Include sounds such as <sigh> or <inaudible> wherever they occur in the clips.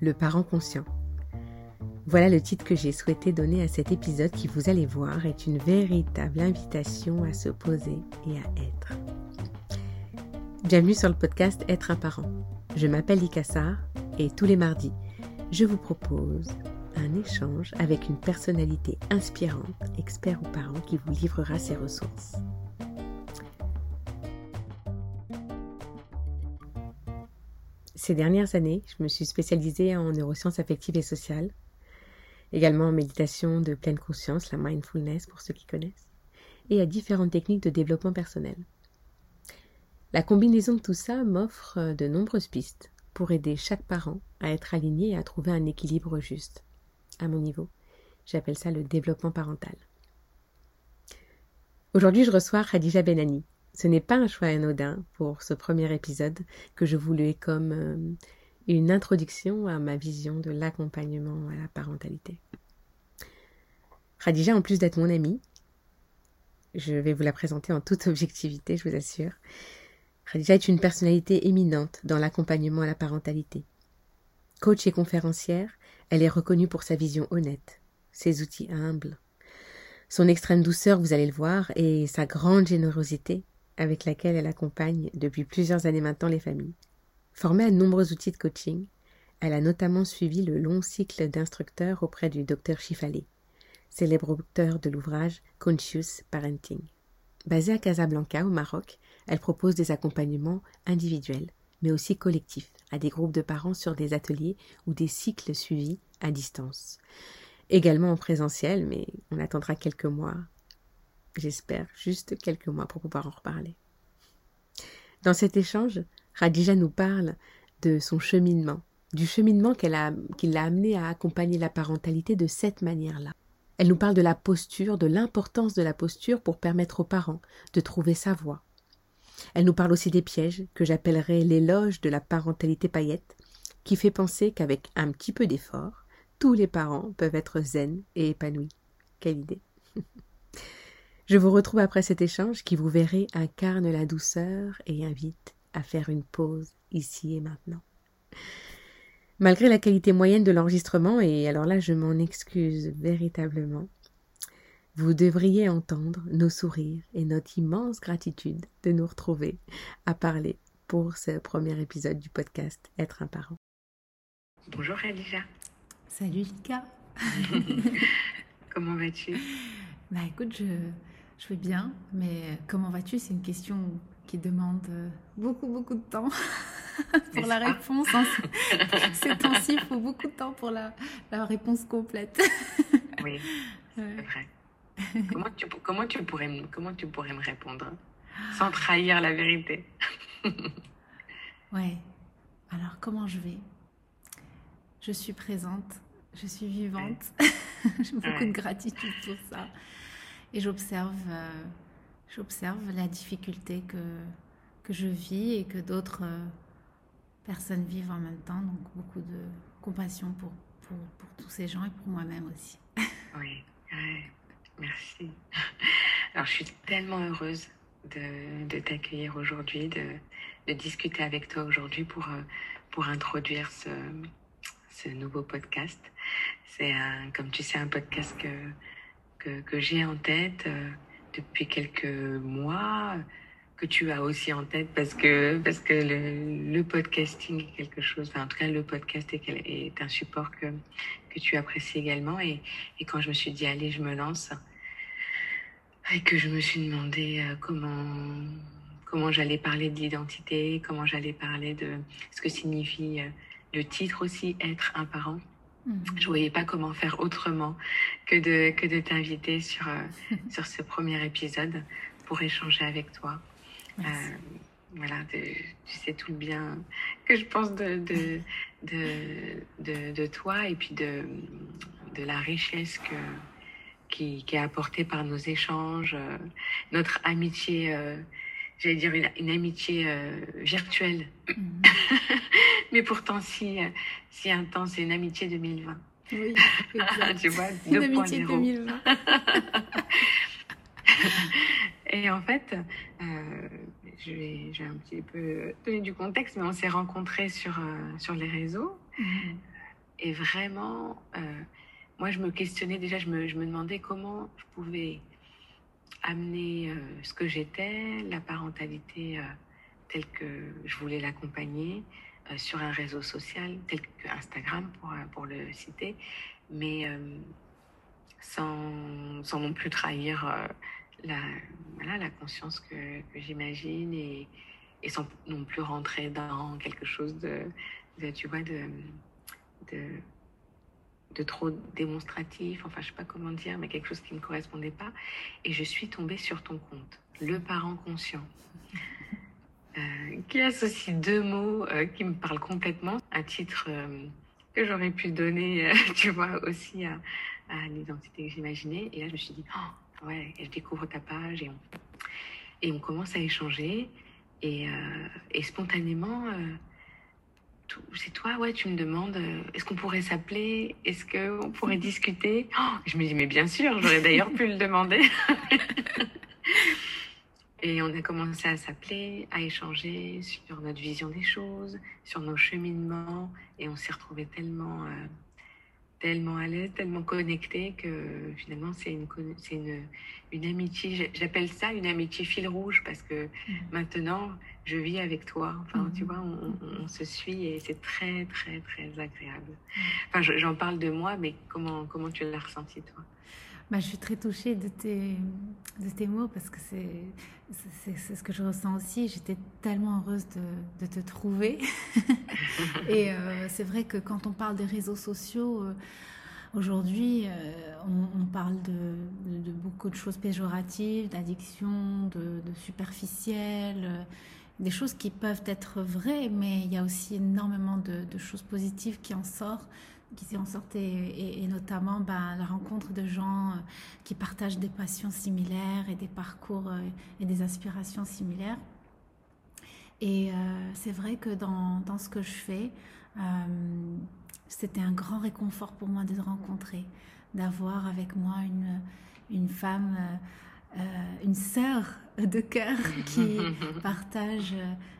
le parent conscient. Voilà le titre que j'ai souhaité donner à cet épisode qui, vous allez voir, est une véritable invitation à se poser et à être. Bienvenue sur le podcast Être un parent. Je m'appelle Ikassar et tous les mardis, je vous propose un échange avec une personnalité inspirante, expert ou parent, qui vous livrera ses ressources. Ces dernières années, je me suis spécialisée en neurosciences affectives et sociales, également en méditation de pleine conscience, la mindfulness pour ceux qui connaissent, et à différentes techniques de développement personnel. La combinaison de tout ça m'offre de nombreuses pistes pour aider chaque parent à être aligné et à trouver un équilibre juste. À mon niveau, j'appelle ça le développement parental. Aujourd'hui, je reçois Khadija Benani, ce n'est pas un choix anodin pour ce premier épisode que je voulais comme euh, une introduction à ma vision de l'accompagnement à la parentalité. Khadija, en plus d'être mon amie, je vais vous la présenter en toute objectivité, je vous assure. Khadija est une personnalité éminente dans l'accompagnement à la parentalité. Coach et conférencière, elle est reconnue pour sa vision honnête, ses outils humbles, son extrême douceur, vous allez le voir, et sa grande générosité avec laquelle elle accompagne depuis plusieurs années maintenant les familles. Formée à de nombreux outils de coaching, elle a notamment suivi le long cycle d'instructeurs auprès du docteur Chifalé, célèbre auteur de l'ouvrage Conscious Parenting. Basée à Casablanca, au Maroc, elle propose des accompagnements individuels, mais aussi collectifs, à des groupes de parents sur des ateliers ou des cycles suivis à distance. Également en présentiel, mais on attendra quelques mois j'espère, juste quelques mois pour pouvoir en reparler. Dans cet échange, Radija nous parle de son cheminement, du cheminement qui l'a amené à accompagner la parentalité de cette manière-là. Elle nous parle de la posture, de l'importance de la posture pour permettre aux parents de trouver sa voie. Elle nous parle aussi des pièges que j'appellerais l'éloge de la parentalité paillette, qui fait penser qu'avec un petit peu d'effort, tous les parents peuvent être zen et épanouis. Quelle idée <laughs> Je vous retrouve après cet échange qui, vous verrez, incarne la douceur et invite à faire une pause ici et maintenant. Malgré la qualité moyenne de l'enregistrement, et alors là je m'en excuse véritablement, vous devriez entendre nos sourires et notre immense gratitude de nous retrouver à parler pour ce premier épisode du podcast Être un parent. Bonjour Elisa. Salut Lika. <laughs> Comment vas-tu? Bah écoute, je, je vais bien, mais comment vas-tu? C'est une question qui demande beaucoup, beaucoup de temps <laughs> pour la réponse. Hein. <laughs> Ces temps-ci, il faut beaucoup de temps pour la, la réponse complète. oui, c'est vrai. Comment tu, comment, tu pourrais, comment tu pourrais me répondre sans trahir la vérité? Ouais. Alors, comment je vais? Je suis présente, je suis vivante. <laughs> J'ai beaucoup de gratitude pour ça. Et j'observe, euh, j'observe la difficulté que, que je vis et que d'autres euh, personnes vivent en même temps. Donc beaucoup de compassion pour, pour, tous ces gens et pour moi-même aussi. oui, merci. Alors je suis tellement heureuse de, de t'accueillir aujourd'hui, de, de, discuter avec toi aujourd'hui pour, euh, pour introduire ce, ce nouveau podcast. C'est, comme tu sais, un podcast que que, j'ai en tête euh, depuis quelques mois, que tu as aussi en tête parce que, parce que le, le podcasting est quelque chose, en tout cas le podcast est, est un support que, que tu apprécies également. Et, et quand je me suis dit, allez, je me lance, et que je me suis demandé euh, comment, comment j'allais parler de l'identité, comment j'allais parler de ce que signifie euh, le titre aussi, être un parent. Je voyais pas comment faire autrement que de, que de t'inviter sur, euh, <laughs> sur ce premier épisode pour échanger avec toi. Euh, voilà, tu sais tout le bien que je pense de, de, de, de, toi et puis de, de la richesse que, qui, qui est apportée par nos échanges, euh, notre amitié j'allais dire une, amitié euh, virtuelle, mhm. <laughs> mais pourtant si, euh, si intense, c'est une amitié 2020. Oui, <laughs> tu vois, une amitié 2020. <laughs> Et en fait, euh, je, vais, un petit peu donner du contexte, mais on s'est rencontrés sur, sur les réseaux. Mhm. et vraiment, moi, je me questionnais déjà, je me, je me demandais comment je pouvais amener ce que j'étais, la parentalité telle que je voulais l'accompagner sur un réseau social tel que Instagram pour, pour le citer, mais sans, sans, non plus trahir la, la conscience que, que j'imagine et, et, sans non plus rentrer dans quelque chose de, de tu vois, de, de, de, trop démonstratif, enfin je sais pas comment dire, mais quelque chose qui ne me correspondait pas. Et je suis tombée sur ton compte, le parent conscient. <laughs> Euh, qui associe deux mots euh, qui me parlent complètement, un titre euh, que j'aurais pu donner, <laughs> tu vois, aussi à, à l'identité que j'imaginais. Et là, je me suis dit, oh, ouais, je découvre ta page et on, et on commence à échanger. Et, et spontanément, euh, c'est toi, ouais, tu me demandes, euh, est-ce qu'on pourrait s'appeler? Est-ce qu'on pourrait discuter? Oh, Je me dis, mais bien sûr, j'aurais d'ailleurs pu le demander. <laughs> et on a commencé à s'appeler, à échanger sur notre vision des choses, sur nos cheminements. Et on s'est retrouvés tellement tellement à l'aise, tellement connecté que finalement c'est une, c'est une, une amitié, j'appelle ça une amitié fil rouge parce que mmh. maintenant je vis avec toi, enfin tu vois, on, on, se suit et c'est très très très agréable. Enfin j'en parle de moi, mais comment, comment tu l'as ressenti toi? Bah, je suis très touchée de tes, de tes mots parce que c'est, ce que je ressens aussi. J'étais tellement heureuse de, de te trouver. <laughs> et euh, c'est vrai que quand on parle des réseaux sociaux, euh, aujourd'hui, euh, on, on, parle de, de, beaucoup de choses péjoratives, d'addiction, de, de superficiel, des choses qui peuvent être vraies, mais il y a aussi énormément de, choses positives qui en sortent qui en sortent et, notamment ben, la rencontre de gens euh, qui partagent des passions similaires et des parcours euh, et des aspirations similaires. Et euh, c'est vrai que dans, ce que je fais, c'était un grand réconfort pour moi de rencontrer, d'avoir avec moi une femme, une sœur de cœur qui partage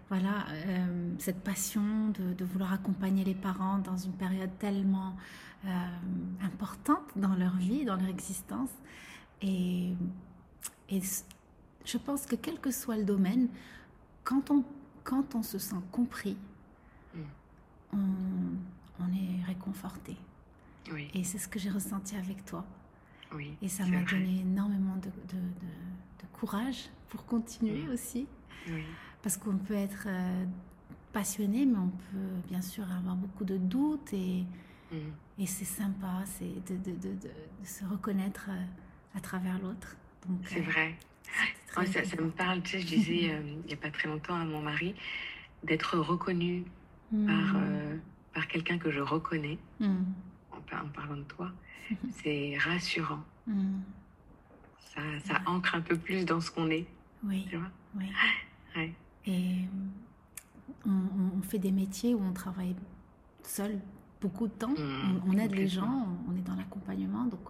voilà, euh, cette passion de, vouloir accompagner les parents dans une période tellement euh, importante dans leur vie, dans leur existence. Et, et, je pense que quel que soit le domaine, quand on, quand on se sent compris, mm. on, on, est réconforté. Oui. Et c'est ce que j'ai ressenti avec toi. Oui, et ça m'a donné énormément de, de, de, courage pour continuer mm. aussi. Oui. Parce qu'on peut être euh, passionné, mais on peut bien sûr avoir beaucoup de doutes et, mm. et c'est sympa, c'est de, de, de, de, se reconnaître euh, à travers l'autre. C'est euh, vrai. ça, ça, me parle, tu sais, je disais il n'y a pas très longtemps à mon mari d'être reconnu mm. par, par quelqu'un que je reconnais, mm. en, en, parlant de toi, <laughs> c'est rassurant. Ça, ça ancre un peu plus dans ce qu'on est. Oui. Tu vois oui. <laughs> Ouais. Et on, fait des métiers où on travaille seul beaucoup de temps. Mmh, on, aide les gens, on, est dans l'accompagnement, donc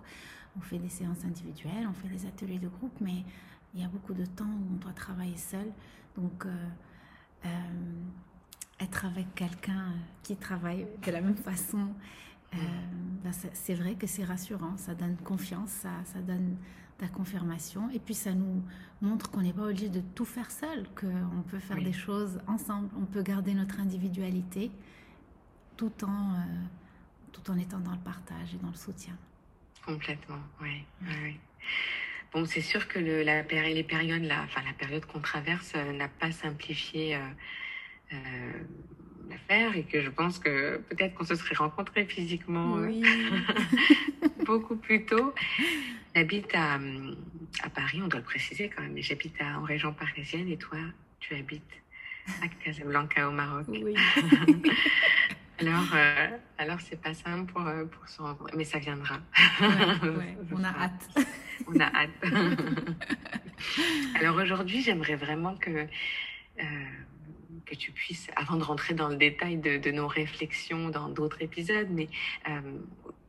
on fait des séances individuelles, on fait des ateliers de groupe, mais il y a beaucoup de temps où on doit travailler seul. Donc, euh, euh, être avec quelqu'un qui travaille de la même façon, euh, mmh. ben c'est vrai que c'est rassurant, ça donne confiance, ça, ça donne la confirmation. Et puis ça nous montre qu'on n'est pas obligé de tout faire seul, qu'on peut faire des choses ensemble, on peut garder notre individualité tout en, euh, tout en étant dans le partage et dans le soutien. Complètement, oui. oui. Bon, c'est sûr que le, la, les périodes, la, enfin, la période qu'on traverse euh, n'a pas simplifié euh, l'affaire et que je pense que peut-être qu'on se serait rencontrés physiquement oui. <laughs> beaucoup plus tôt. J'habite à, à, Paris, on doit le préciser quand même, mais j'habite en région parisienne et toi, tu habites à Casablanca au Maroc. Oui. <laughs> alors, euh, alors c'est pas simple pour, euh, pour se rencontrer, mais ça viendra. Ouais, <laughs> on a hâte. on a hâte. alors aujourd'hui, j'aimerais vraiment que, euh, que tu puisses, avant de rentrer dans le détail de, de nos réflexions dans d'autres épisodes, mais euh,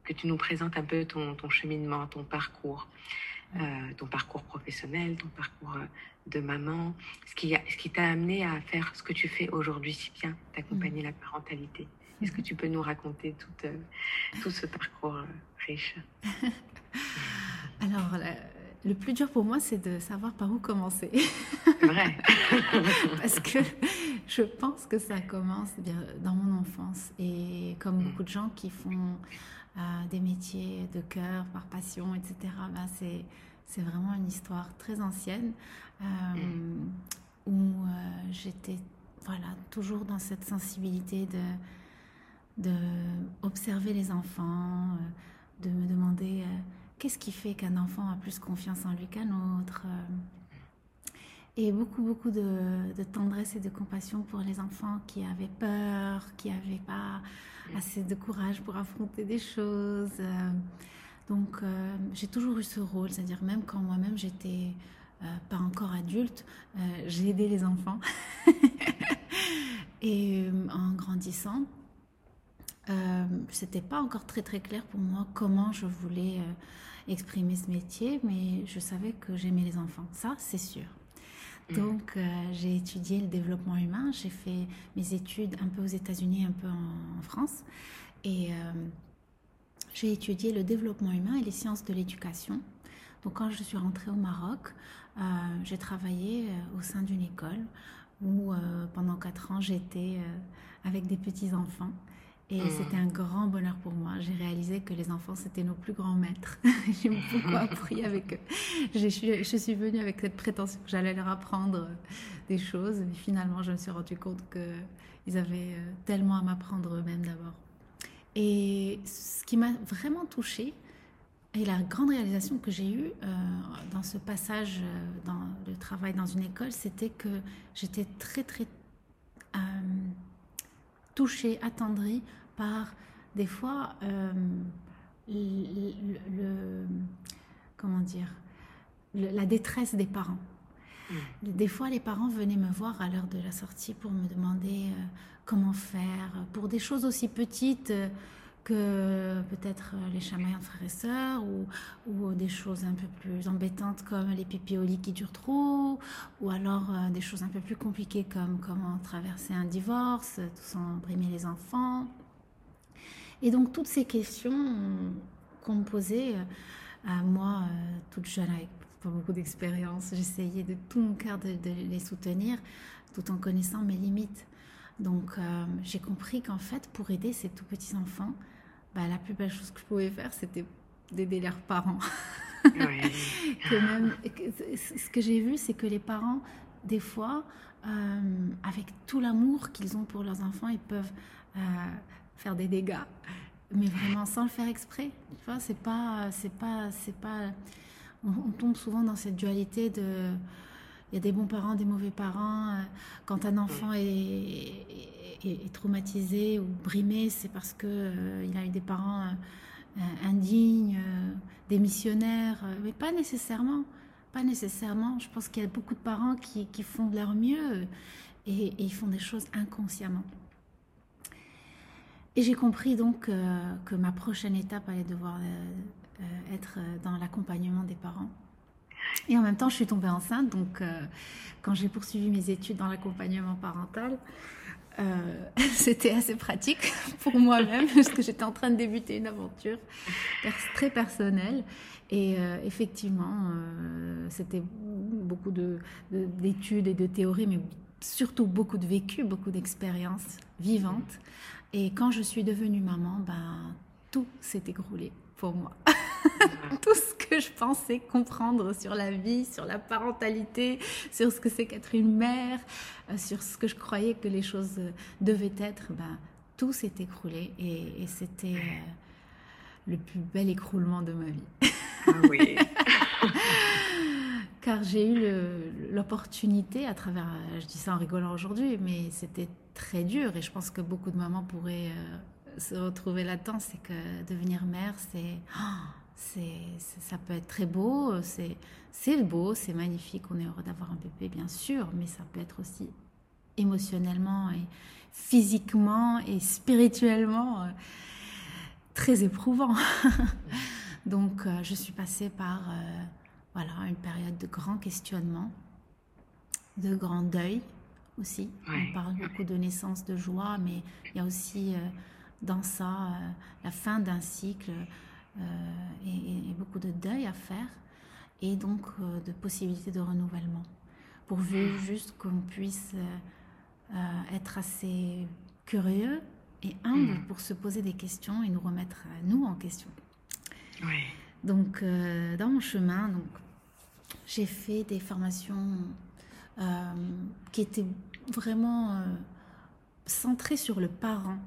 que tu nous présentes un peu ton, ton cheminement, ton parcours. euh, ton parcours professionnel, ton parcours euh, de maman, ce qui, ce qui t'a amené à faire ce que tu fais aujourd'hui si bien, d'accompagner la parentalité. Est-ce que tu peux nous raconter tout, euh, tout ce parcours riche? <laughs> Alors, le plus dur pour moi, c'est de savoir par où commencer. Vrai. <laughs> Parce que je pense que ça commence bien dans mon enfance. Et comme mm. beaucoup de gens qui font des métiers de cœur, par passion, etc. Ben c'est, c'est vraiment une histoire très ancienne euh, mm. où euh, j'étais voilà, toujours dans cette sensibilité de, de observer les enfants, euh, de me demander qu'est-ce qui fait qu'un enfant a plus confiance en lui qu'un autre. et beaucoup, beaucoup de, tendresse et de compassion pour les enfants qui avaient peur, qui n'avaient pas assez de courage pour affronter des choses. Euh, donc euh, j'ai toujours eu ce rôle, c'est-à-dire même quand moi-même j'étais euh, pas encore adulte, j'ai aidé les enfants. <laughs> Et en grandissant, c'était pas encore très très clair pour moi comment je voulais exprimer ce métier, mais je savais que j'aimais les enfants, ça c'est sûr. Mm. Donc, euh, j'ai étudié le développement humain. J'ai fait mes études un peu aux États-Unis, un peu en, France. Et euh, j'ai étudié le développement humain et les sciences de l'éducation. Donc, quand je suis rentrée au Maroc, euh, j'ai travaillé au sein d'une école où pendant quatre ans, j'étais avec des petits-enfants. Et hmm. c'était un grand bonheur pour moi. J'ai réalisé que les enfants, c'était nos plus grands maîtres. <laughs> J'ai beaucoup <laughs> appris avec eux. Je suis, je suis venue avec cette prétention que j'allais leur apprendre des choses. Mais finalement, je me suis rendu compte qu'ils avaient euh, tellement à m'apprendre eux-mêmes d'abord. Et ce qui m'a vraiment touchée, et la grande réalisation que j'ai eue euh, dans ce passage euh, dans le travail dans une école, c'était que j'étais très, très touchée, attendrie par des fois euh, le, comment dire la détresse des parents. Mm. Des fois, les parents venaient me voir à l'heure de la sortie pour me demander euh, comment faire pour des choses aussi petites euh, que peut-être les chamaillants de frères et sœurs ou, ou, des choses un peu plus embêtantes comme les pipiolis qui durent trop ou alors des choses un peu plus compliquées comme comment traverser un divorce, tout sans brimer les enfants. Et donc toutes ces questions qu'on me posait euh, à moi, euh, toute jeune, avec pas beaucoup d'expérience, j'essayais de tout mon cœur de, les soutenir tout en connaissant mes limites. Donc euh, j'ai compris qu'en fait, pour aider ces tout petits enfants, bah, la plus belle chose que je pouvais faire, c'était d'aider leurs parents. <laughs> que même, ce que j'ai vu, c'est que les parents, des fois, avec tout l'amour qu'ils ont pour leurs enfants, ils peuvent faire des dégâts, mais vraiment sans le faire exprès. C'est pas, c'est pas, c'est pas. On, tombe souvent dans cette dualité de. Il y a des bons parents, des mauvais parents. Quand un enfant est, est, traumatisé ou brimé, c'est parce que euh, il a eu des parents euh, indignes, euh, des missionnaires, mais pas nécessairement. Pas nécessairement. Je pense qu'il y a beaucoup de parents qui, qui font de leur mieux et, et ils font des choses inconsciemment. Et j'ai compris donc euh, que ma prochaine étape allait devoir euh, euh, être dans l'accompagnement des parents. Et en même temps, je suis tombée enceinte, donc quand j'ai poursuivi mes études dans l'accompagnement parental, <laughs> c'était assez pratique pour moi-même <laughs> parce que j'étais en train de débuter une aventure très personnelle. Et effectivement, c'était beaucoup d'études de, et de théories, mais surtout beaucoup de vécu, beaucoup d'expériences vivantes. Et quand je suis devenue maman, ben, tout s'est écroulé pour moi. <laughs> tout ce que je pensais comprendre sur la vie, sur la parentalité, sur ce que c'est qu'être une mère, euh, sur ce que je croyais que les choses euh, devaient être, ben, tout s'est écroulé et, c'était euh, le plus bel écroulement de ma vie. Ah oui. <laughs> Car j'ai eu l'opportunité à travers, je dis ça en rigolant aujourd'hui, mais c'était très dur et je pense que beaucoup de mamans pourraient euh, se retrouver là-dedans, c'est que devenir mère, c'est, oh, c'est, ça peut être très beau, c'est, c'est beau, c'est magnifique, on est heureux d'avoir un bébé bien sûr, mais ça peut être aussi émotionnellement et physiquement et spirituellement euh, très éprouvant. <laughs> Donc euh, je suis passée par voilà, une période de grand questionnement, de grand deuil aussi. On parle beaucoup de naissance, de joie, mais il y a aussi dans ça la fin d'un cycle et, beaucoup de deuil à faire et donc de possibilités de renouvellement. Pourvu juste qu'on puisse être assez curieux et humble mm. pour se poser des questions et nous remettre nous en question. Donc, euh, dans mon chemin, donc, j'ai fait des formations euh, qui étaient vraiment euh, centrées sur le parent.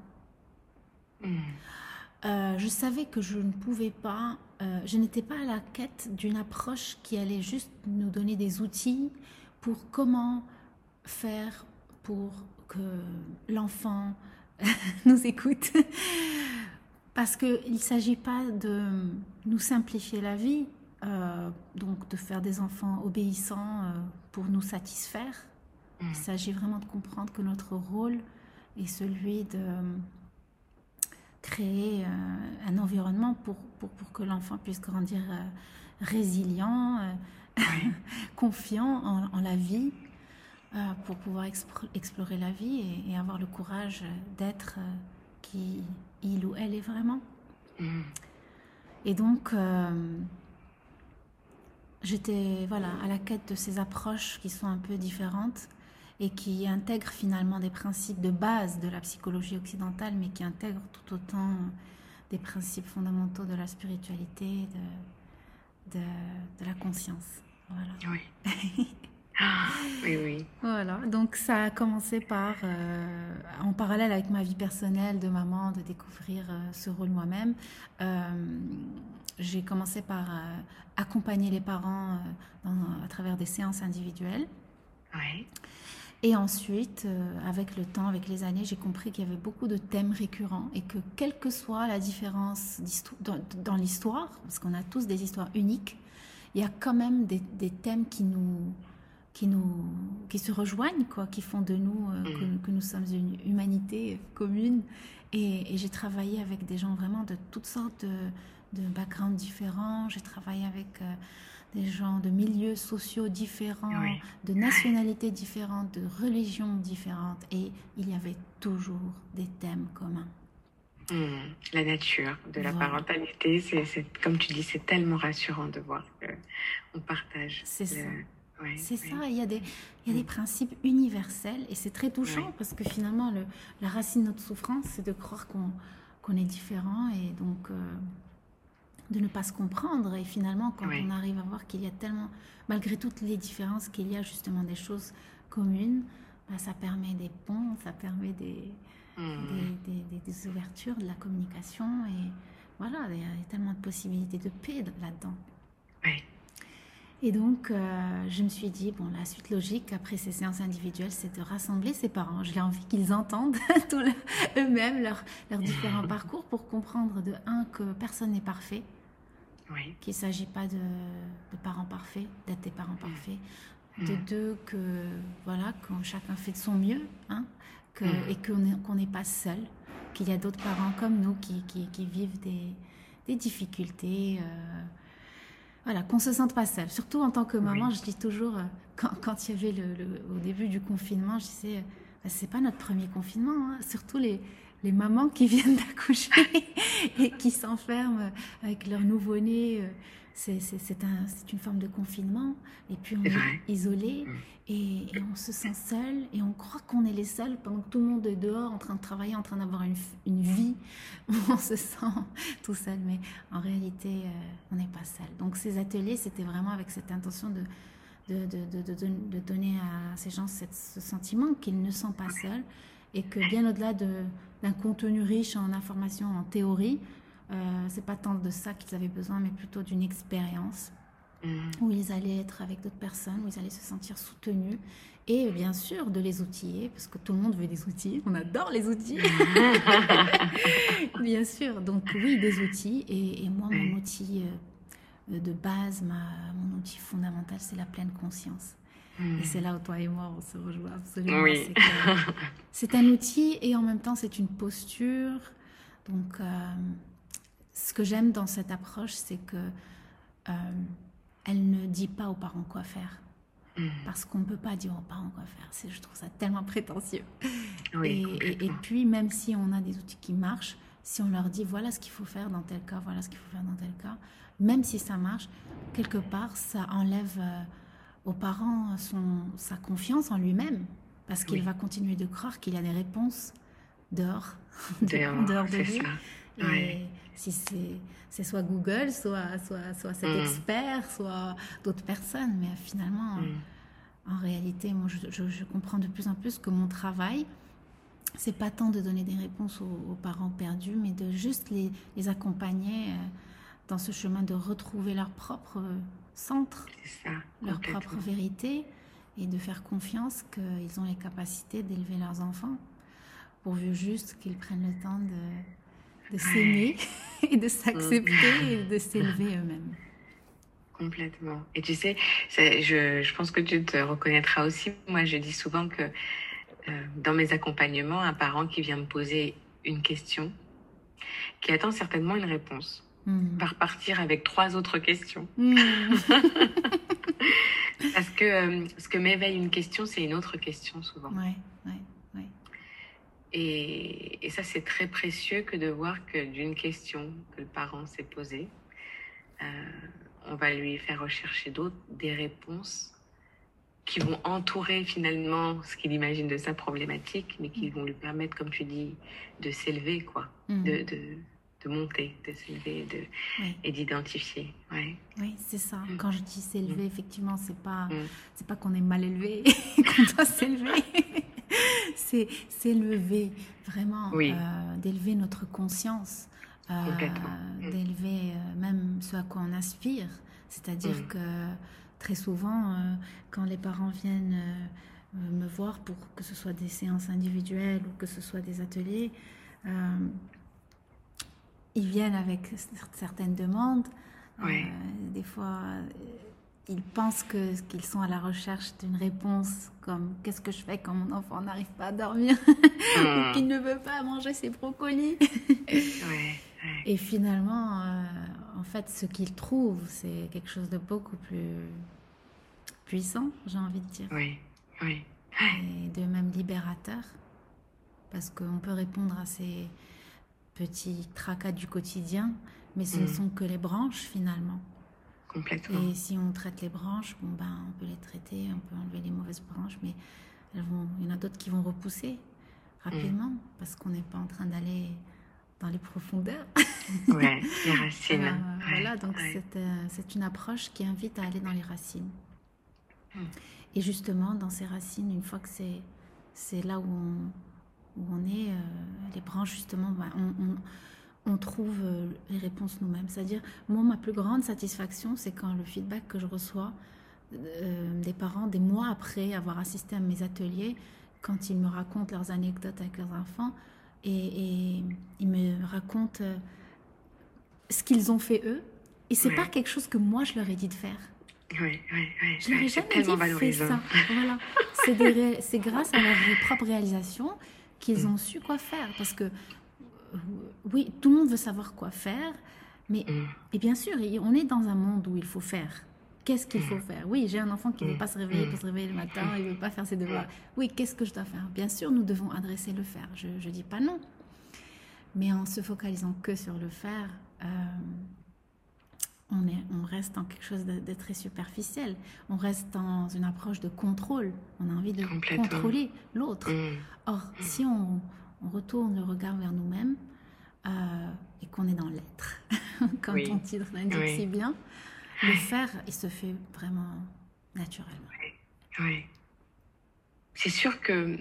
Mm. je savais que je ne pouvais pas, je n'étais pas à la quête d'une approche qui allait juste nous donner des outils pour comment faire pour que l'enfant <laughs> nous écoute. Parce qu'il ne s'agit pas de nous simplifier la vie, euh, donc de faire des enfants obéissants euh, pour nous satisfaire. Il mm. s'agit vraiment de comprendre que notre rôle est celui de créer euh, un environnement pour, pour, pour que l'enfant puisse grandir résilient, <laughs> confiant en, en, la vie pour pouvoir explorer la vie et, avoir le courage d'être qui il ou elle est vraiment. Mm. Et donc, j'étais voilà, à la quête de ces approches qui sont un peu différentes et qui intègrent finalement des principes de base de la psychologie occidentale, mais qui intègrent tout autant des principes fondamentaux de la spiritualité, de, de, de la conscience. Voilà. Oui. Ah, <laughs> oui, oui. Voilà, donc ça a commencé par, euh, en parallèle avec ma vie personnelle de maman, de découvrir euh, ce rôle moi-même. Euh, j'ai commencé par accompagner les parents à travers des séances individuelles. Et ensuite, avec le temps, avec les années, j'ai compris qu'il y avait beaucoup de thèmes récurrents et que quelle que soit la différence dans, dans l'histoire, parce qu'on a tous des histoires uniques, il y a quand même des, des thèmes qui nous, qui nous qui se rejoignent quoi qui font de nous euh, mm. que, nous sommes une humanité commune et, j'ai travaillé avec des gens vraiment de toutes sortes de, de backgrounds différents. J'ai travaillé avec euh, des gens de milieux sociaux différents de nationalités différentes de religions différentes. Et il y avait toujours des thèmes communs. Mm. la nature de la parentalité c'est comme tu dis c'est tellement rassurant de voir que on partage c'est ça. C'est ça, il y, a des, il y a des principes universels et c'est très touchant parce que finalement, le, la racine de notre souffrance, c'est de croire qu'on est différent et donc euh, de ne pas se comprendre. Et finalement, quand on arrive à voir qu'il y a tellement, malgré toutes les différences, qu'il y a justement des choses communes, bah, ça permet des ponts, ça permet des, mmh. des, des, ouvertures, de la communication et voilà, il y a tellement de possibilités de paix là-dedans. Oui. Et donc, euh, je me suis dit, bon, la suite logique après ces séances individuelles, c'est de rassembler ses parents. J'ai envie qu'ils entendent <laughs> eux-mêmes leurs leur différents <laughs> parcours pour comprendre, de un, que personne n'est parfait, oui. qu'il ne s'agit pas de, de, parents parfaits, d'être des parents mm. parfaits. De mm. deux, que voilà, quand chacun fait de son mieux, hein, que, mm. et qu'on n'est pas seul, qu'il y a d'autres parents comme nous qui, qui, qui vivent des, des difficultés. Euh, voilà, qu'on se sente pas seul. Surtout en tant que maman, je dis toujours, euh, quand, quand, il y avait le, au début du confinement, je disais, bah, c'est pas notre premier confinement. Hein. Surtout les, les mamans qui <laughs> viennent d'accoucher et qui s'enferment avec leur nouveau-né. Euh, c'est un, une forme de confinement. Et puis on est, isolé mm. et, on se sent seul et on croit qu'on est les seuls pendant que tout le monde est dehors en train de travailler, en train d'avoir une, une, vie. <laughs> On se sent tout seul, mais en réalité, euh, on n'est pas seul. Donc ces ateliers, c'était vraiment avec cette intention de, de, de, de, donner à ces gens ce sentiment qu'ils ne sont pas seuls et que bien au-delà d'un contenu riche en informations, en théorie, euh, c'est pas tant de ça qu'ils avaient besoin, mais plutôt d'une expérience mm. où ils allaient être avec d'autres personnes, où ils allaient se sentir soutenus et bien sûr de les outiller, parce que tout le monde veut des outils, on adore les outils. <laughs> bien sûr, donc oui, des outils. Et, moi, mon outil euh, de base, ma, mon outil fondamental, c'est la pleine conscience. Et c'est là où toi et moi, on se rejoint absolument. <laughs> C'est un outil et en même temps, c'est une posture. Donc, euh, ce que j'aime dans cette approche, c'est que euh, elle ne dit pas aux parents quoi faire. Mm. Parce qu'on ne peut pas dire aux parents quoi faire. Je trouve ça tellement prétentieux. et, et, puis, même si on a des outils qui marchent, si on leur dit voilà ce qu'il faut faire dans tel cas, voilà ce qu'il faut faire dans tel cas, même si ça marche, quelque part, ça enlève euh, aux parents son, sa confiance en lui-même. Parce qu'il va continuer de croire qu'il a des réponses dehors, <laughs> dehors, dehors de lui. Et si c'est soit Google, soit, soit, soit cet mm. expert, soit d'autres personnes. Mais finalement, mm. en réalité, moi, je, je, comprends de plus en plus que mon travail, c'est pas tant de donner des réponses aux, parents perdus, mais de juste les, les, accompagner euh, dans ce chemin de retrouver leur propre centre, ça, leur propre vérité, et de faire confiance qu'ils ont les capacités d'élever leurs enfants, pourvu juste qu'ils prennent le temps de, de s'aimer <laughs> et de s'accepter et de s'élever eux-mêmes. Complètement. Et tu sais, je, je, pense que tu te reconnaîtras aussi. Moi, je dis souvent que euh, dans mes accompagnements, un parent qui vient me poser une question, qui attend certainement une réponse, hmm. par partir avec trois autres questions. Hmm. <laughs> Parce que euh, ce que m'éveille une question, c'est une autre question souvent. Ouais, ouais, ouais. Et, et ça, c'est très précieux que de voir que d'une question que le parent s'est posée, euh, on va lui faire rechercher d'autres, des réponses qui vont entourer finalement ce qu'il imagine de sa problématique, mais qui vont lui permettre, comme tu dis, de s'élever, quoi, mm. de, de, de, monter, de s'élever de, et d'identifier. Ouais. Oui, c'est ça. Mm. Quand je dis s'élever, mm. effectivement, c'est pas, c'est pas qu'on est mal élevé <laughs> qu'on doit s'élever. <laughs> c'est s'élever, vraiment, euh, d'élever notre conscience, euh, d'élever euh, même ce à quoi on aspire. C'est-à-dire que très souvent, quand les parents viennent me voir pour que ce soit des séances individuelles ou que ce soit des ateliers, ils viennent avec certaines demandes. des fois, ils pensent que qu'ils sont à la recherche d'une réponse comme qu'est-ce que je fais quand mon enfant n'arrive pas à dormir? <laughs> Ou qu'il ne veut pas manger ses brocolis? <laughs> Et finalement, en fait, ce qu'ils trouvent, c'est quelque chose de beaucoup plus puissant, j'ai envie de dire. Oui, oui. Et de même libérateur, parce qu'on peut répondre à ces petits tracas du quotidien, mais ce ne mm. sont que les branches finalement. Complètement. Et si on traite les branches, bon ben, on peut les traiter, on peut enlever les mauvaises branches, mais elles vont, il y en a d'autres qui vont repousser rapidement, mm. parce qu'on n'est pas en train d'aller dans les profondeurs. ouais, les <laughs> racines. Euh, voilà, donc euh, c'est une approche qui invite à aller dans les racines. Et justement, dans ces racines, une fois que c'est, c'est là où on, où on est, euh, les branches, justement, bah, on, on, trouve euh, les réponses nous-mêmes. C'est-à-dire, moi, ma plus grande satisfaction, c'est quand le feedback que je reçois euh, des parents, des mois après avoir assisté à mes ateliers, quand ils me racontent leurs anecdotes avec leurs enfants, et, et ils me racontent ce qu'ils ont fait eux. Et c'est pas quelque chose que moi je leur ai dit de faire. Oui, oui, oui. Je n'aurais jamais dit fais ça. Voilà. C'est grâce à leur propre réalisation qu'ils ont su quoi faire. Parce que, euh, oui, tout le monde veut savoir quoi faire. Mais, mm. et bien sûr, on est dans un monde où il faut faire. Qu'est-ce qu'il faut mm. faire? Oui, j'ai un enfant qui ne veut mm. pas se réveiller pour se réveiller le matin, il ne veut pas faire ses devoirs. Oui, qu'est-ce que je dois faire? Bien sûr, nous devons adresser le faire. Je ne dis pas non. Mais en se focalisant que sur le faire, euh, on, est, on reste dans quelque chose de, très superficiel. On reste dans une approche de contrôle. On a envie de contrôler l'autre. Mm. Or, mm. si on, retourne le regard vers nous-mêmes euh, et qu'on est dans l'être, <laughs> comme ton titre l'indique si bien, le faire, il se fait vraiment naturellement. Oui. C'est sûr que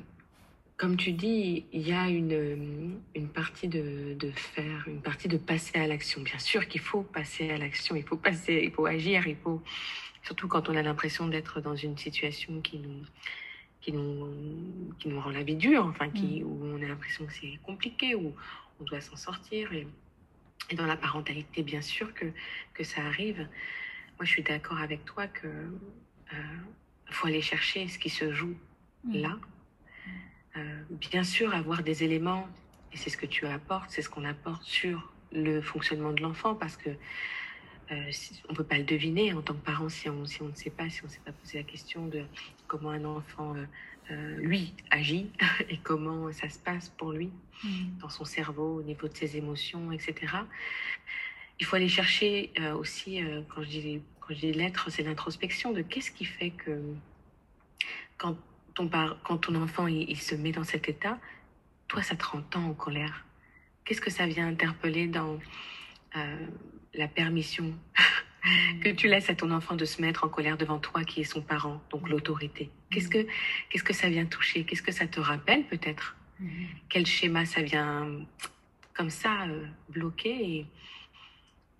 comme tu dis, il y a une, une partie de, de, faire, une partie de passer à l'action. Bien sûr qu'il faut passer à l'action, il faut passer, il faut agir, il faut, surtout quand on a l'impression d'être dans une situation qui nous, qui nous, qui nous rend la vie dure, enfin, qui, mm. où on a l'impression que c'est compliqué, où on doit s'en sortir. Et, et, dans la parentalité, bien sûr que, que ça arrive. Moi, je suis d'accord avec toi que euh, faut aller chercher ce qui se joue mm. Euh, bien sûr, avoir des éléments, et c'est ce que tu apportes, c'est ce qu'on apporte sur le fonctionnement de l'enfant, parce que euh, on ne peut pas le deviner en tant que parent si on, si on ne sait pas, si on ne s'est pas posé la question de comment un enfant, lui, agit <laughs> et comment ça se passe pour lui, mm. dans son cerveau, au niveau de ses émotions, etc. Il faut aller chercher aussi, quand je dis, quand je dis l'être, c'est l'introspection de qu'est-ce qui fait que quand ton, quand ton enfant il, se met dans cet état, toi, ça te rend tant en colère. Qu'est-ce que ça vient interpeller dans euh, la permission <laughs> que tu laisses à ton enfant de se mettre en colère devant toi qui est son parent, donc l'autorité? Qu'est-ce que qu'est-ce que ça vient toucher? Qu'est-ce que ça te rappelle peut-être? Quel schéma ça vient comme ça euh, bloquer et,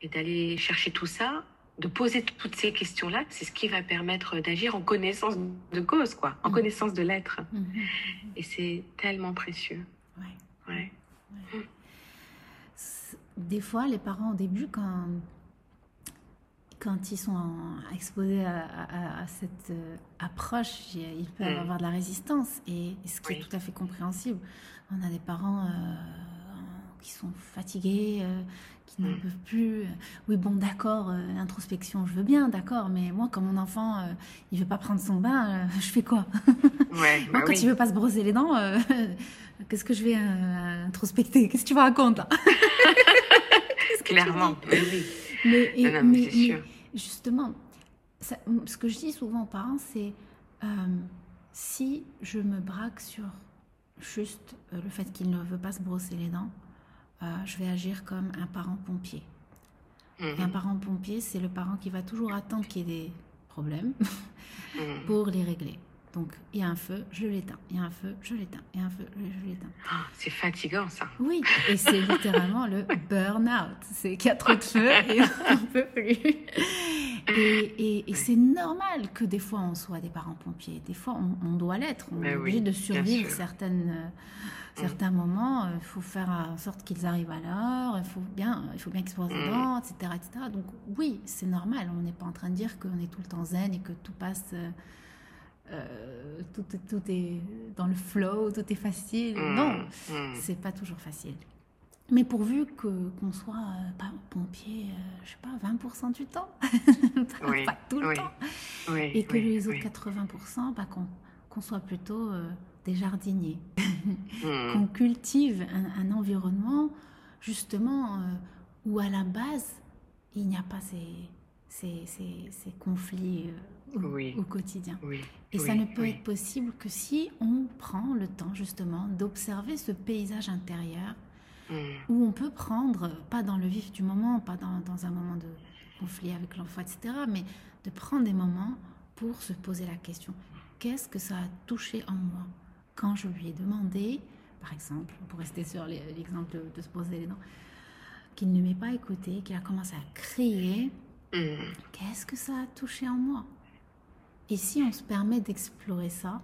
et d'aller chercher tout ça de poser toutes ces questions-là, c'est ce qui va permettre d'agir en connaissance de cause, quoi, en mm. connaissance de l'être. Mm, mm, Et c'est tellement précieux. Ouais. Des fois, les parents, au début, quand, quand ils sont exposés à, cette euh, approche, ils peuvent avoir de la résistance, et, ce qui est tout à fait compréhensible. On a des parents euh, qui sont fatigués, euh, qui n'en mm. peuvent plus. Oui, bon, d'accord, euh, l'introspection, je veux bien, d'accord, mais moi, quand mon enfant, euh, il veut pas prendre son bain, euh, <laughs> je fais quoi? Ouais, <laughs> Moi, bah quand il veut pas se brosser les dents, <laughs> qu'est-ce que je vais introspecter? Qu'est-ce que tu me racontes là? Clairement, oui. Mais, non, mais, sûr. justement, ce que je dis souvent aux parents, c'est si je me braque sur juste le fait qu'il ne veut pas se brosser les dents, euh, je vais agir comme un parent pompier. un mhm. parent pompier, c'est le parent qui va toujours attendre qu'il y ait des problèmes <laughs> mhm. pour les régler. Donc, il y a un feu, je l'éteins. Il y a un feu, je l'éteins. Il y a un feu, je l'éteins. Ah, c'est fatigant, ça. Oui, et c'est littéralement le <laughs> burn-out. C'est trop de feu et <laughs> on ne peut plus. Et, c'est normal que des fois, on soit des parents pompiers. Des fois, on, doit l'être. On est obligé de survivre certaines certains moments, il faut faire en sorte qu'ils arrivent à l'heure, il faut bien, il faut bien qu'ils se posent dedans, etc., etc. Donc oui, c'est normal. On n'est pas en train de dire qu'on est tout le temps zen et que tout passe, euh, euh, tout, tout, est dans le flow, tout est facile. Mm. Non, mm. c'est pas toujours facile. Mais pourvu que qu'on soit euh, pas pompier, je sais pas, 20% du temps, <laughs> pas, tout le temps, et que les autres 80%, bah, qu'on soit plutôt des jardiniers, hmm. <laughs> qu'on cultive un, environnement justement euh, où à la base il n'y a pas ces, ces, ces, conflits euh, au, quotidien. Et ça ne peut être possible que si on prend le temps justement d'observer ce paysage intérieur où on peut prendre, pas dans le vif du moment, pas dans, un moment de conflit avec l'enfant, etc., mais de prendre des moments pour se poser la question, qu'est-ce que ça a touché en moi quand je lui ai demandé, par exemple, pour rester sur l'exemple de, se poser les dents, qu'il ne m'ait pas écouté, qu'il a commencé à crier, qu'est-ce que ça a touché en moi? Et si on se permet d'explorer ça,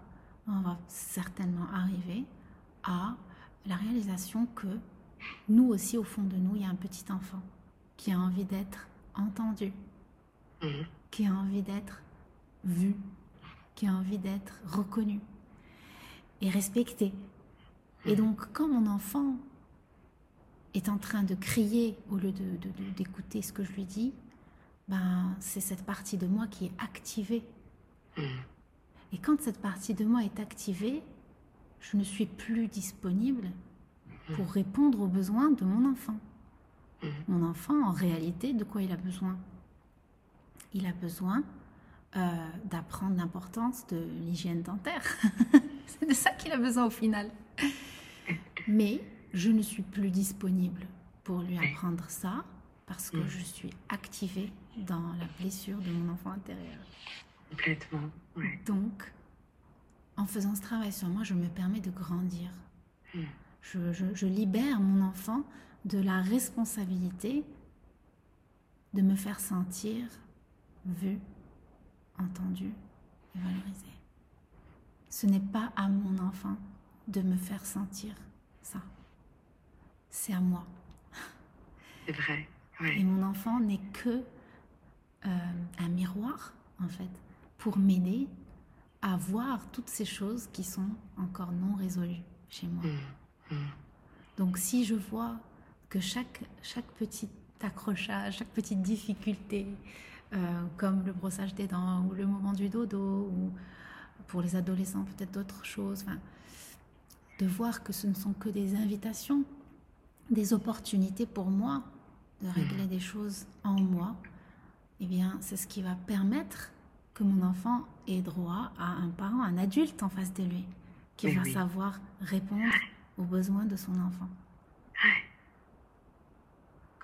on va certainement arriver à la réalisation que nous aussi, au fond de nous, il y a un petit enfant qui a envie d'être entendu, mm. qui a envie d'être vu, qui a envie d'être reconnu et respecté. Et hmm. donc, quand mon enfant est en train de crier au lieu d'écouter de, ce que je lui dis, ben, c'est cette partie de moi qui est activée. Hmm. Et quand cette partie de moi est activée, je ne suis plus disponible pour hmm. répondre aux besoins de mon enfant. Mon enfant, en réalité, de quoi il a besoin? Il a besoin euh, d'apprendre l'importance de l'hygiène dentaire. <laughs> C'est de ça qu'il a besoin au final. Mais je ne suis plus disponible pour lui apprendre ça parce que mm. je suis activée dans la blessure de mon enfant intérieur. Complètement. Donc, en faisant ce travail sur moi, je me permets de grandir. Mm. Je, libère mon enfant de la responsabilité de me faire sentir vu, entendu et valorisé. Ce n'est pas à mon enfant de me faire sentir ça. C'est à moi. C'est vrai. Et mon enfant n'est que euh, un miroir, en fait, pour m'aider à voir toutes ces choses qui sont encore non résolues chez moi. Mmh, mmh. Donc si je vois que chaque, chaque petit accrochage, chaque petite difficulté, euh, comme le brossage des dents ou le moment du dodo, ou pour les adolescents peut-être d'autres choses. De voir que ce ne sont que des invitations, des opportunités pour moi de régler des choses en moi, eh bien, c'est ce qui va permettre que mon enfant ait droit à un parent, un adulte en face de lui, qui va savoir répondre aux besoins de son enfant.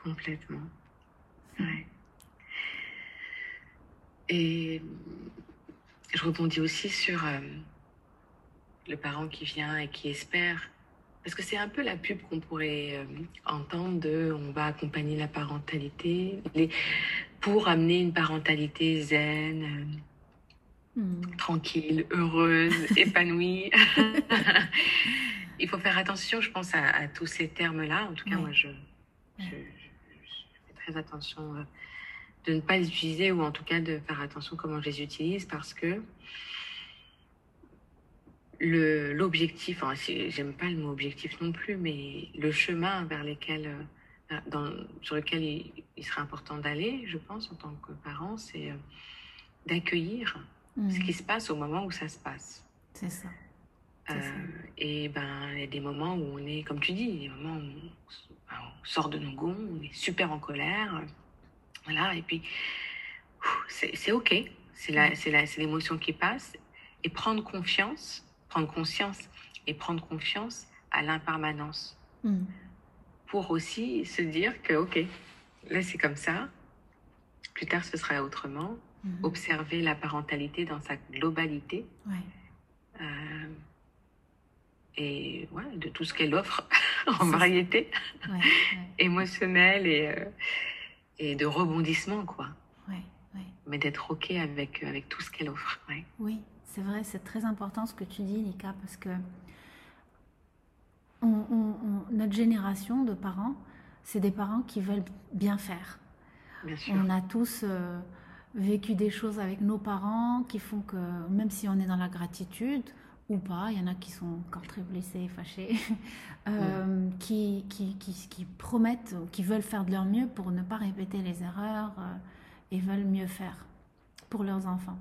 Complètement. Ouais. Et je rebondis aussi sur euh, le parent qui vient et qui espère, parce que c'est un peu la pub qu'on pourrait euh, entendre de on va accompagner la parentalité pour amener une parentalité zen, euh, hmm. tranquille, heureuse, épanouie. <laughs> Il faut faire attention, je pense, à, tous ces termes-là. En tout cas, moi, je, très attention euh, de ne pas les utiliser ou en tout cas de faire attention comment je les utilise parce que l'objectif, enfin, j'aime pas le mot objectif non plus, mais le chemin vers lesquels, euh, dans, sur lequel il, serait important d'aller, je pense, en tant que parent, c'est euh, d'accueillir ce mmh. qui se passe au moment où ça se passe. C'est ça. Et ben, il y a des moments où on est, comme tu dis, des moments où on sort de nos gonds, on est super en colère. Voilà, et puis c'est OK. C'est l'émotion qui passe. Et prendre confiance, prendre conscience et prendre confiance à l'impermanence. Hmm. Pour aussi se dire que, OK, là c'est comme ça, plus tard ce sera autrement. Hmm. Observer la parentalité dans sa globalité. Ouais. Euh, et ouais, de tout ce qu'elle offre <laughs> en variété émotionnelle et, euh, et de rebondissement, quoi. Mais d'être OK avec, avec tout ce qu'elle offre. Oui, c'est vrai, c'est très important ce que tu dis, Lika, parce que on, notre génération de parents, c'est des parents qui veulent bien faire. Bien sûr. On a tous euh, vécu des choses avec nos parents qui font que, même si on est dans la gratitude, ou pas, il y en a qui sont encore très blessés, fâchés, <laughs> euh, qui, qui, qui, qui, promettent, qui veulent faire de leur mieux pour ne pas répéter les erreurs euh, et veulent mieux faire pour leurs enfants.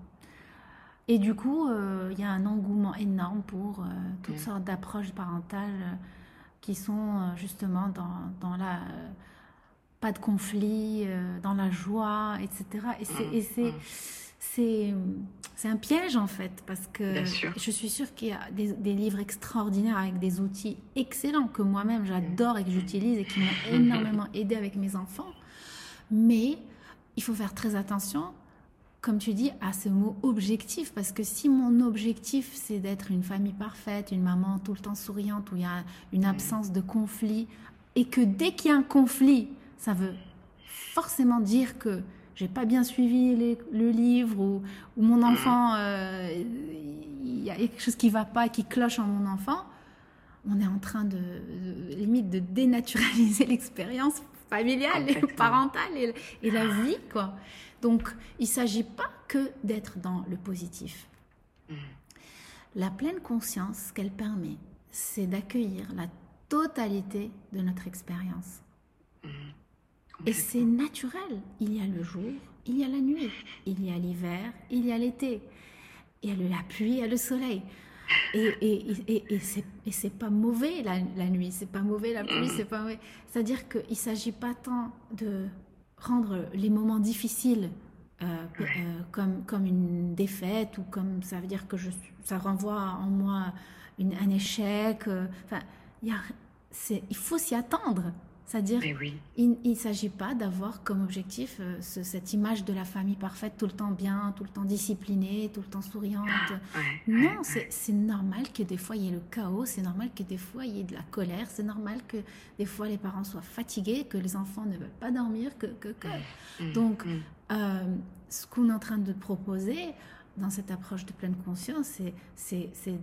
Et du coup, euh, il y a un engouement énorme pour toutes sortes d'approches parentales qui sont justement dans, dans la pas de conflit, dans la joie, etc. Et c'est c'est un piège en fait parce que je suis sûre qu'il y a des, livres extraordinaires avec des outils excellents que moi-même j'adore et que j'utilise et qui m'ont énormément aidé avec mes enfants. Mais il faut faire très attention, comme tu dis, à ce mot objectif parce que si mon objectif c'est d'être une famille parfaite, une maman tout le temps souriante où il y a une absence de conflit et que dès qu'il y a un conflit, ça veut forcément dire que j'ai pas bien suivi le livre ou, mon mm. enfant, euh, il y a quelque chose qui va pas, qui cloche en mon enfant, on est en train de, limite de dénaturaliser <laughs> l'expérience familiale et parentale et, la vie quoi. Donc il s'agit pas que d'être dans le positif. Mm. La pleine conscience qu'elle permet, c'est d'accueillir la totalité de notre expérience. Et c'est naturel. Il y a le jour, il y a la nuit, il y a l'hiver, il y a l'été, il y a la pluie, il y a le soleil. Et, et, et, c'est pas mauvais la, la nuit, c'est pas mauvais la pluie, c'est pas mauvais. C'est-à-dire qu'il s'agit pas tant de rendre les moments difficiles euh, euh, comme, comme une défaite ou comme ça veut dire que ça renvoie en moi un échec. Euh, il faut s'y attendre. C'est-à-dire, il ne s'agit pas d'avoir comme objectif euh, cette image de la famille parfaite, tout le temps bien, tout le temps disciplinée, tout le temps souriante. Ah, non, c'est normal que des fois il y ait le chaos, c'est normal que des fois il y ait de la colère, c'est normal que des fois les parents soient fatigués, que les enfants ne veulent pas dormir, que... que, que. Mm, Donc, mm. euh, ce qu'on est en train de proposer dans cette approche de pleine conscience, c'est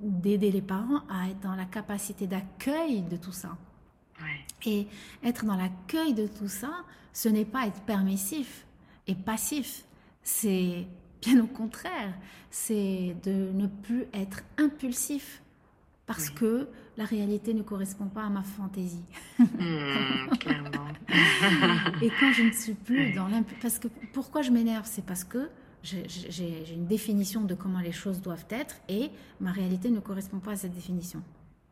d'aider les parents à être dans la capacité d'accueil de tout ça. Et être dans l'accueil de tout ça, ce n'est pas être permissif et passif. C'est bien au contraire, c'est de ne plus être impulsif parce que la réalité ne correspond pas à ma fantaisie. Clairement. <laughs> Et quand je ne suis plus dans l'imp... Parce que pourquoi je m'énerve C'est parce que j'ai- une définition de comment les choses doivent être et ma réalité ne correspond pas à cette définition.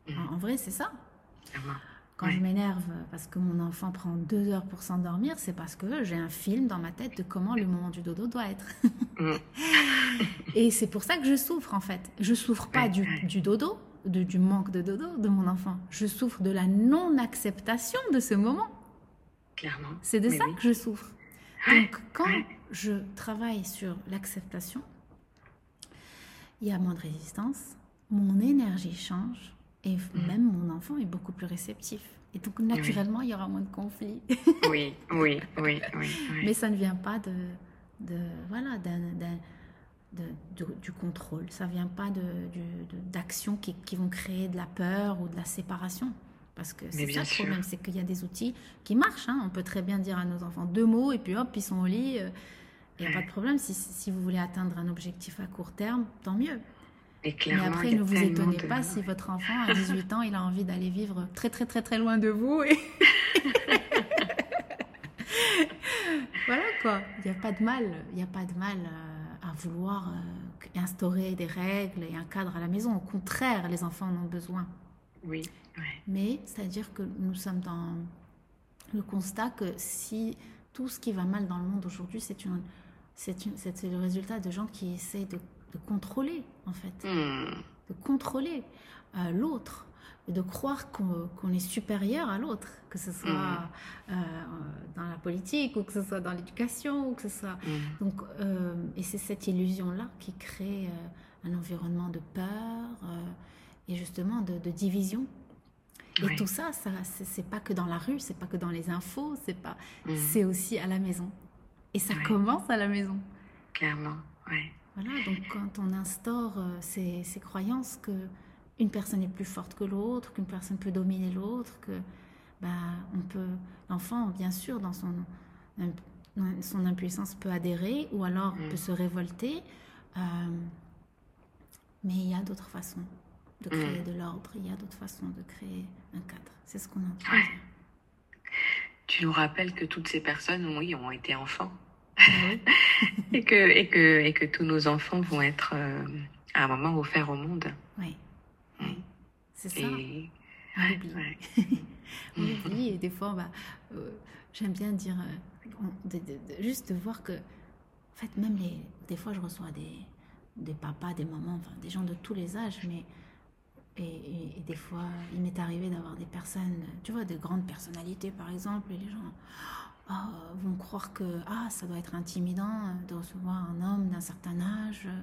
En, en vrai, c'est ça. Clairement. Quand Ouais. je m'énerve parce que mon enfant prend deux heures pour s'endormir, c'est parce que j'ai un film dans ma tête de comment le moment du dodo doit être. Mm. <laughs> Et c'est pour ça que je souffre en fait. Je souffre pas du, dodo, de- du manque de dodo de mon enfant. Je souffre de la non-acceptation de ce moment. Clairement. C'est de Mais ça oui. que je souffre. Donc quand je travaille sur l'acceptation, il y a moins de résistance, mon énergie change et Mm. même mon enfant est beaucoup plus réceptif. Et donc naturellement, il y aura moins de conflits. <laughs> Oui, oui, oui, oui. Mais ça ne vient pas de, de voilà, de- de- du contrôle. Ça ne vient pas de- d'actions qui, qui vont créer de la peur ou de la séparation. Parce que c'est ça le problème, c'est qu'il y a des outils qui marchent. hein. On peut très bien dire à nos enfants deux mots et puis hop, ils sont au lit. euh, Il n'y a pas de problème. Si, si vous voulez atteindre un objectif à court terme, tant mieux. Et après, ne vous étonnez de- pas si votre enfant, à <laughs> 18 ans, il a envie d'aller vivre très, très, très, très loin de vous. Et... <laughs> voilà quoi. Il n'y a pas de mal. Il n'y a pas de mal euh, à vouloir euh, instaurer des règles et un cadre à la maison. Au contraire, les enfants en ont besoin. Oui, ouais. Mais c'est-à-dire que nous sommes dans le constat que si tout ce qui va mal dans le monde aujourd'hui, une, c'est c'est le résultat de gens qui essaient de, de contrôler, en fait Hmm, de contrôler euh, l'autre, de croire qu'on est supérieur à l'autre, que ce soit Mhm. euh, dans la politique ou que ce soit dans l'éducation ou que ce soit. hmm. Donc, euh, et c'est cette illusion-là qui crée euh, un environnement de peur euh, et justement de, de division. Et tout ça, ça c'est pas que dans la rue, c'est pas que dans les infos, c'est pas, c'est aussi à la maison. Et ça Ouais. commence à la maison. Clairement, ouais. Voilà, donc quand on instaure euh, ces, ces croyances que une personne est plus forte que l'autre, qu'une personne peut dominer l'autre, que bah, on peut, l'enfant, bien sûr, dans son, son impuissance peut adhérer ou alors Mm. peut se révolter, euh, mais il y a d'autres façons de créer de l'ordre, il y a d'autres façons de créer un cadre. C'est ce qu'on est en train de Ouais. dire. Tu nous rappelles que toutes ces personnes, oui, ont été enfants. <laughs> Et que, et que, et que tous nos enfants vont être, euh, à un moment, offerts au monde. oui, oui. c'est ça. Et, On l'oublie. ouais. <laughs> on l'oublie et des fois bah, euh, j'aime bien dire euh, on- de- de- de- juste de voir que en fait même les des fois je reçois des des papas des mamans enfin des gens de tous les âges mais et, et- et des fois il m'est arrivé d'avoir des personnes tu vois de grandes personnalités par exemple et les gens ah, vont croire que ah ça doit être intimidant euh, de recevoir un homme d'un certain âge euh,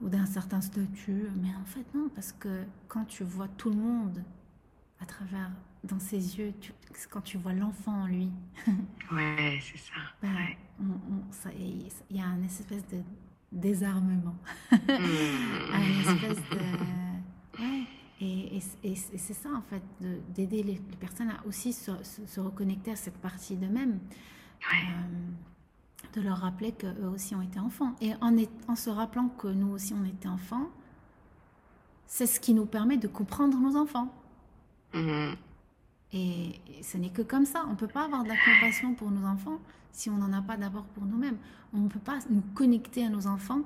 ou d'un certain statut mais en fait non parce que quand tu vois tout le monde à travers dans ses yeux, tu- quand tu vois l'enfant en lui, <laughs> Ouais, c'est ça. ben, Ouais. on- il y a une espèce de désarmement, <laughs> Hmm. une espèce de ouais. Et, et- et- et c'est ça en fait, de- d'aider les, les personnes à aussi se, se- se reconnecter à cette partie d'eux-mêmes, Ouais. euh, de leur rappeler qu'eux aussi ont été enfants. Et en, est- en se rappelant que nous aussi on était enfants, c'est ce qui nous permet de comprendre nos enfants. Hmm. Et, et ce n'est que comme ça. On ne peut pas avoir de la compassion pour nos enfants si on n'en a pas d'abord pour nous-mêmes. On ne peut pas nous connecter à nos enfants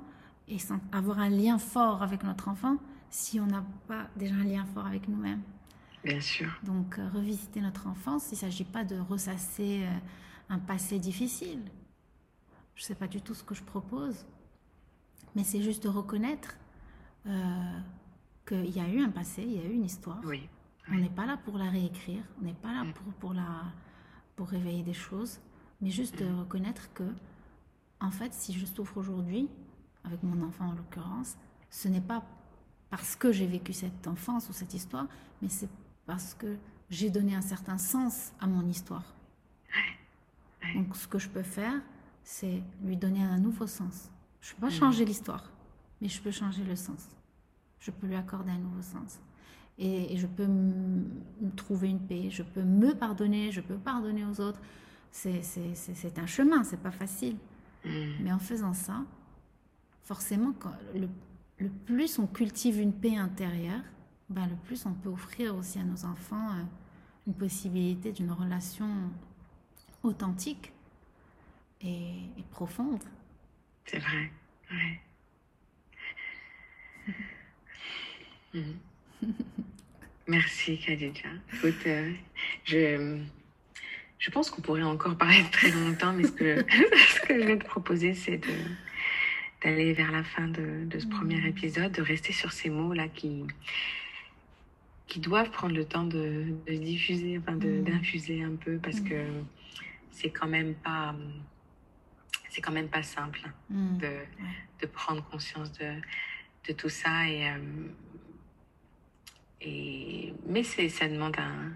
et sans- avoir un lien fort avec notre enfant si on n'a pas déjà un lien fort avec nous-mêmes. Bien sûr. Donc, euh, revisiter notre enfance, il ne s'agit pas de ressasser euh, un passé difficile. Je ne sais pas du tout ce que je propose, mais c'est juste de reconnaître euh, qu'il y a eu un passé, il y a eu une histoire. Oui. On n'est pas là pour la réécrire, on n'est pas là Mm. pour, pour, la, pour réveiller des choses, mais juste de reconnaître que, en fait, si je souffre aujourd'hui, avec mon enfant en l'occurrence, ce n'est pas parce que j'ai vécu cette enfance ou cette histoire, mais c'est parce que j'ai donné un certain sens à mon histoire. Donc, ce que je peux faire, c'est lui donner un nouveau sens. Je ne peux pas changer l'histoire, mais je peux changer le sens. Je peux lui accorder un nouveau sens. Et, et je peux me trouver une paix, je peux me pardonner, je peux pardonner aux autres. C'est un chemin, c'est pas facile. Hmm. Mais en faisant ça, forcément, quand le, le plus on cultive une paix intérieure, ben, le plus on peut offrir aussi à nos enfants euh, une possibilité d'une relation authentique et, profonde. C'est vrai, ouais. <laughs> Mhm. Merci Khadija. Écoute, euh, je, je pense qu'on pourrait encore parler très longtemps, mais ce que, <laughs> ce que je vais te proposer, c'est de, d'aller vers la fin de, de ce premier Mhm. épisode, de rester sur ces mots-là qui, qui doivent prendre le temps de, de diffuser, enfin Mhm. d'infuser un peu, parce Mhm. que c'est quand même pas, c'est quand même pas simple Mm. de, de prendre conscience de, de tout ça et, euh, et mais ça demande un,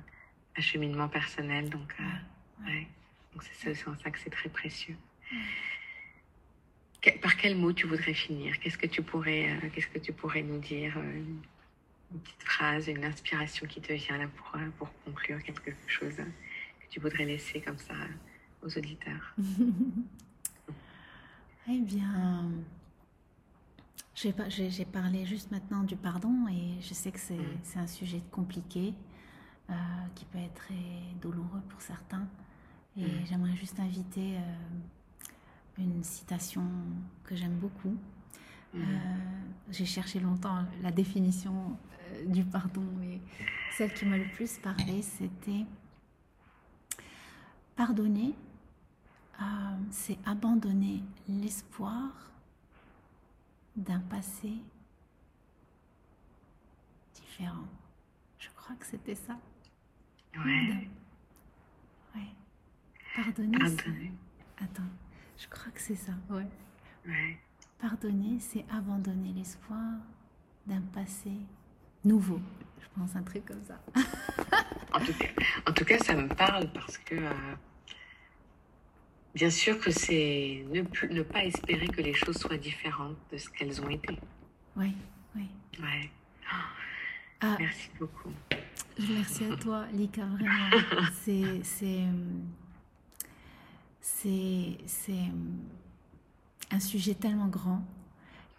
un cheminement personnel donc euh, ouais. donc c'est en ça que c'est très précieux par quel mot tu voudrais finir? Qu'est-ce que tu pourrais euh, qu'est-ce que tu pourrais nous dire euh, une petite phrase une inspiration qui te vient là pour euh, pour conclure quelque chose que tu voudrais laisser comme ça aux auditeurs? <laughs> Eh bien, j'ai parlé juste maintenant du pardon et je sais que c'est Mm. c'est un sujet compliqué euh, qui peut être très douloureux pour certains. Et Mm. j'aimerais juste inviter une citation que j'aime beaucoup. Mhm. Euh, j'ai cherché longtemps la définition euh, du pardon, mais celle qui m'a le plus parlé, c'était pardonner, euh, c'est abandonner l'espoir d'un passé différent. Je crois que c'était ça. ouais Ouais. Pardonner. c'est- pardonner Attends, je crois que c'est ça. Ouais. ouais Pardonner, c'est abandonner l'espoir d'un passé nouveau. Je pense un truc comme ça. <laughs> En tout, cas, en tout cas, ça me parle parce que, euh, bien sûr que c'est ne, plus- ne pas espérer que les choses soient différentes de ce qu'elles ont été. Oui, oui. Ouais. Ah, Merci beaucoup. merci à toi, Lika, vraiment. <laughs> C'est, c'est, euh, un sujet tellement grand.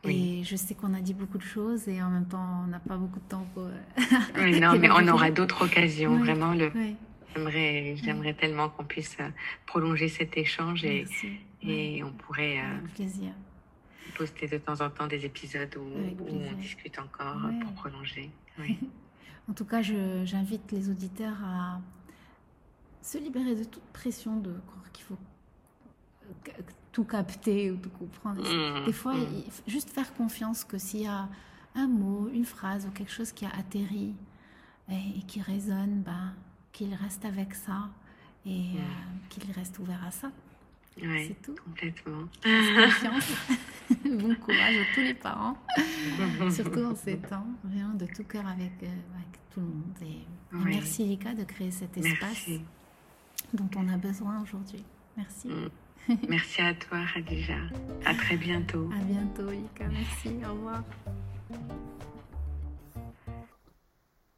Oui. Et je sais qu'on a dit beaucoup de choses et en même temps, on n'a pas beaucoup de temps pour. Oui, <laughs> non, mais on aura d'autres occasions. Vraiment, le, j'aimerais, j'aimerais tellement qu'on puisse euh, prolonger cet échange et, et on pourrait euh, Avec plaisir. poster de temps en temps des épisodes où, où on discute encore pour prolonger. <laughs> Oui. En tout cas, je- j'invite les auditeurs à se libérer de toute pression de croire qu'il faut tout capter ou tout comprendre. Mm, Des fois, mm. il faut juste faire confiance que s'il y a un mot, une phrase ou quelque chose qui a atterri et, et qui résonne, ben, qu'il reste avec ça et Mm. euh, qu'il reste ouvert à ça. Ouais, C'est tout. complètement. Confiance. <laughs> bon courage à tous les parents, <laughs> surtout en ces temps, vraiment de tout cœur avec, euh, avec tout le monde. Et, merci Lika de créer cet espace Merci. Dont on a besoin aujourd'hui. Merci. Mm. <laughs> Merci à toi, Khadija. À très bientôt. À bientôt Lika, merci, au revoir.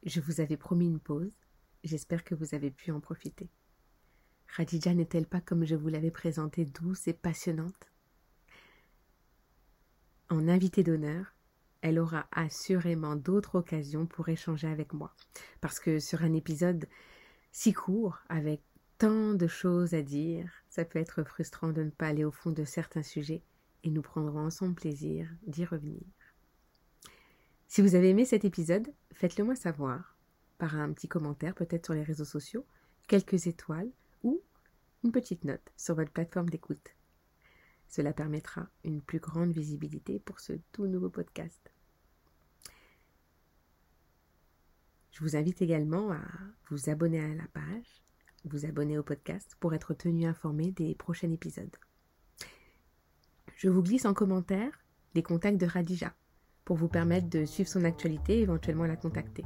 Je vous avais promis une pause. J'espère que vous avez pu en profiter. Khadija n'est-elle pas comme je vous l'avais présentée douce et passionnante? En invitée d'honneur, elle aura assurément d'autres occasions pour échanger avec moi. Parce que sur un épisode si court, avec tant de choses à dire, ça peut être frustrant de ne pas aller au fond de certains sujets et nous prendrons ensemble plaisir d'y revenir. Si vous avez aimé cet épisode, faites-le moi savoir par un petit commentaire peut-être sur les réseaux sociaux, quelques étoiles ou une petite note sur votre plateforme d'écoute. Cela permettra une plus grande visibilité pour ce tout nouveau podcast. Je vous invite également à vous abonner à la page, vous abonner au podcast pour être tenu informé des prochains épisodes. Je vous glisse en commentaire les contacts de Radija pour vous permettre de suivre son actualité et éventuellement la contacter.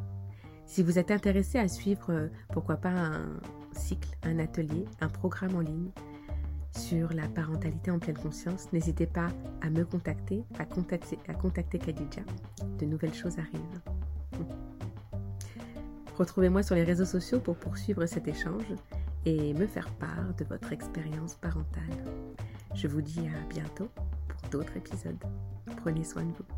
Si vous êtes intéressé à suivre, euh, pourquoi pas, un cycle, un atelier, un programme en ligne sur la parentalité en pleine conscience, n'hésitez pas à me contacter, à contacter, à contacter Khadija. De nouvelles choses arrivent. Retrouvez-moi sur les réseaux sociaux pour poursuivre cet échange et me faire part de votre expérience parentale. Je vous dis à bientôt pour d'autres épisodes. Prenez soin de vous.